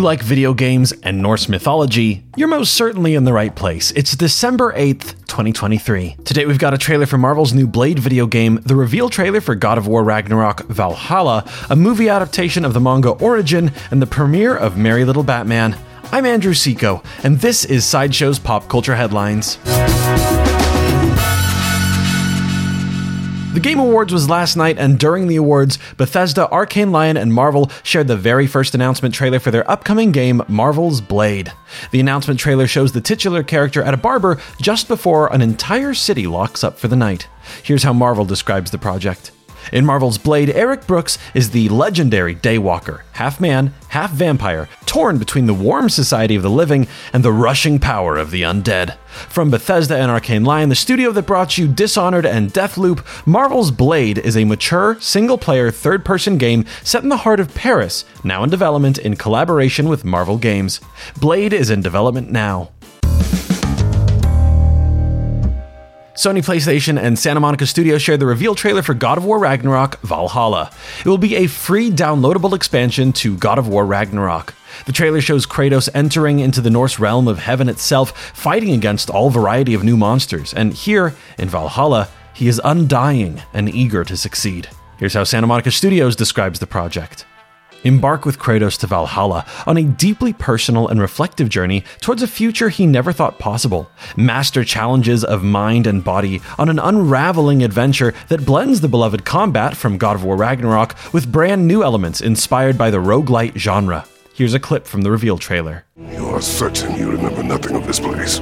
you like video games and Norse mythology, you're most certainly in the right place. It's December 8th, 2023. Today we've got a trailer for Marvel's new Blade video game, the reveal trailer for God of War Ragnarok Valhalla, a movie adaptation of the manga Origin, and the premiere of Merry Little Batman. I'm Andrew Seco, and this is Sideshow's Pop Culture Headlines. The Game Awards was last night, and during the awards, Bethesda, Arkane Lyon, and Marvel shared the very first announcement trailer for their upcoming game, Marvel's Blade. The announcement trailer shows the titular character at a barber just before an entire city locks up for the night. Here's how Marvel describes the project. In Marvel's Blade, Eric Brooks is the legendary Daywalker, half man, half vampire, torn between the warm society of the living and the rushing power of the undead. From Bethesda and Arkane Lyon, the studio that brought you Dishonored and Deathloop, Marvel's Blade is a mature, single player, third person game set in the heart of Paris, now in development in collaboration with Marvel Games. Blade is in development now. Sony PlayStation and Santa Monica Studios shared the reveal trailer for God of War Ragnarok Valhalla. It will be a free downloadable expansion to God of War Ragnarok. The trailer shows Kratos entering into the Norse realm of heaven itself, fighting against all variety of new monsters, and here, in Valhalla, he is undying and eager to succeed. Here's how Santa Monica Studios describes the project. Embark with Kratos to Valhalla on a deeply personal and reflective journey towards a future he never thought possible. Master challenges of mind and body on an unraveling adventure that blends the beloved combat from God of War Ragnarok with brand new elements inspired by the roguelite genre. Here's a clip from the reveal trailer. You are certain you remember nothing of this place?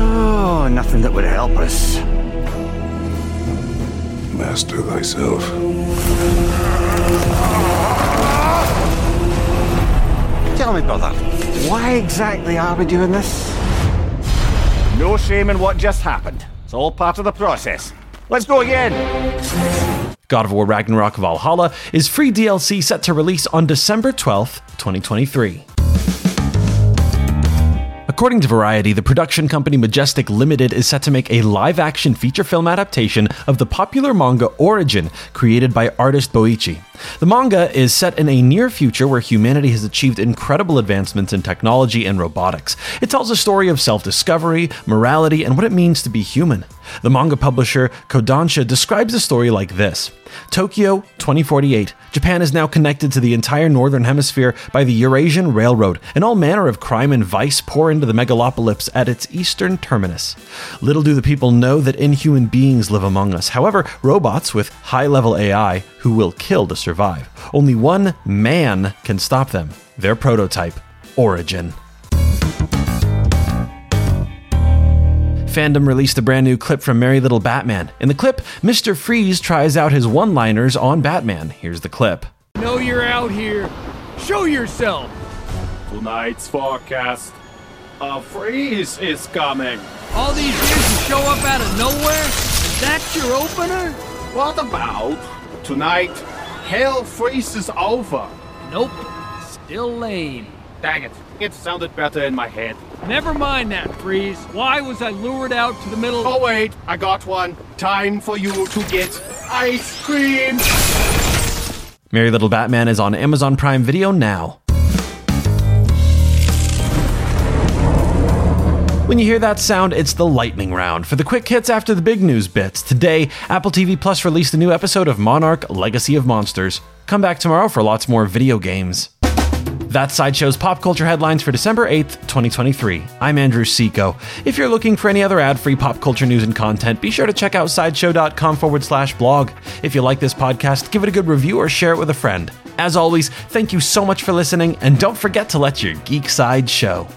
Oh, nothing that would help us. Master thyself. Tell me, brother, why exactly are we doing this? No shame in what just happened. It's all part of the process. Let's go again. God of War Ragnarok Valhalla is free DLC set to release on December 12th, 2023. According to Variety, the production company Majestic Limited is set to make a live action feature film adaptation of the popular manga Origin, created by artist Boichi. The manga is set in a near future where humanity has achieved incredible advancements in technology and robotics. It tells a story of self discovery, morality, and what it means to be human. The manga publisher Kodansha describes the story like this Tokyo 2048. Japan is now connected to the entire northern hemisphere by the Eurasian Railroad, and all manner of crime and vice pour into the megalopolis at its eastern terminus. Little do the people know that inhuman beings live among us. However, robots with high level AI who will kill to survive. Only one man can stop them their prototype, Origin. Fandom released a brand new clip from Merry Little Batman. In the clip, Mr. Freeze tries out his one liners on Batman. Here's the clip. Know you're out here. Show yourself. Tonight's forecast. A freeze is coming. All these years you show up out of nowhere? Is that your opener? What about tonight? Hell freezes over. Nope. Still lame. Dang it. It sounded better in my head. Never mind that, Freeze. Why was I lured out to the middle? Oh, wait. I got one. Time for you to get ice cream. Merry Little Batman is on Amazon Prime Video now. When you hear that sound, it's the lightning round for the quick hits after the big news bits. Today, Apple TV Plus released a new episode of Monarch Legacy of Monsters. Come back tomorrow for lots more video games. That's Sideshow's pop culture headlines for December 8th, 2023. I'm Andrew Seco. If you're looking for any other ad free pop culture news and content, be sure to check out sideshow.com forward slash blog. If you like this podcast, give it a good review or share it with a friend. As always, thank you so much for listening, and don't forget to let your geek side show.